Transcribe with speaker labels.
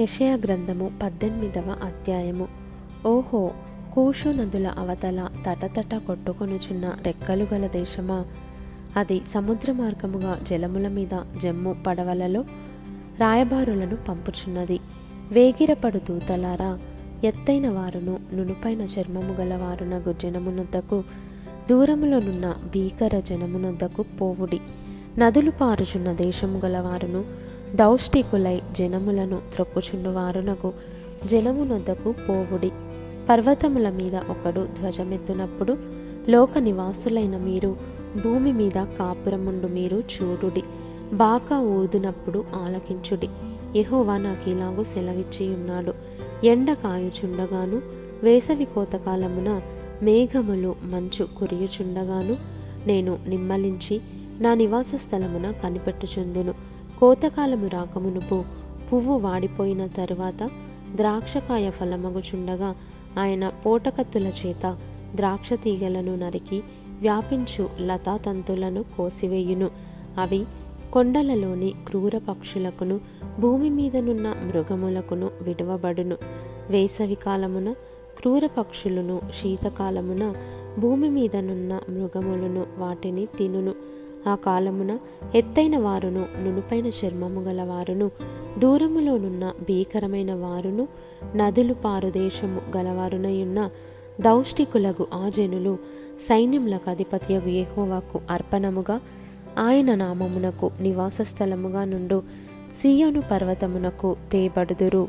Speaker 1: యషయ గ్రంథము పద్దెనిమిదవ అధ్యాయము. ఓహో కూషు నదుల అవతల తటతట కొట్టుకొనుచున్న రెక్కలు గల దేశమా? అది సముద్ర మార్గముగా జలముల మీద జమ్ము పడవలలో రాయబారులను పంపుచున్నది. వేగిరపడు దూతలారా ఎత్తైన వారును నునుపైన చర్మము గల వారునగు దూరములోనున్న భీకర జనమునొద్దకు పోవుడి. నదులు పారుచున్న దేశము గలవారును దౌష్టికులై జనములను త్రొక్కుచుండు వారునకు జనమునొద్దకు పోవుడి. పర్వతముల మీద ఒకడు ధ్వజమెత్తునప్పుడు లోక నివాసులైన మీరు భూమి మీద కాపురముండు మీరు చూడుడి. బాకా ఊదునప్పుడు ఆలకించుడి. యహోవా నాకు ఇలాగూ సెలవిచ్చి ఉన్నాడు ఎండ కాయుచుండగాను వేసవి కోతకాలమున మేఘములు మంచు కురియుచుండగాను నేను నిమ్మలించి నా నివాస స్థలమున కనిపెట్టుచుందును. కోతకాలము రాకమునుపు పువ్వు వాడిపోయిన తరువాత ద్రాక్షకాయ ఫలమగుచుండగా ఆయన పోటకత్తుల చేత ద్రాక్ష తీగలను నరికి వ్యాపించు లతాతంతులను కోసివేయును. అవి కొండలలోని క్రూర పక్షులకును భూమి మీదనున్న మృగములకును విడువబడును. వేసవి కాలమున క్రూర పక్షులను శీతకాలమున భూమి మీదనున్న మృగములను వాటిని తినును. ఆ కాలమున ఎత్తైన వారును నునుపైన చర్మము గల వారును దూరములోనున్న భీకరమైన వారును నదులు పారుదేశము గలవారునయున్న దౌష్టికులగు ఆ జనులు సైన్యములకు అధిపత్యగు యెహోవాకు అర్పణముగా ఆయన నామమునకు నివాస స్థలముగా నుండు సియోను పర్వతమునకు తేబడుదురు.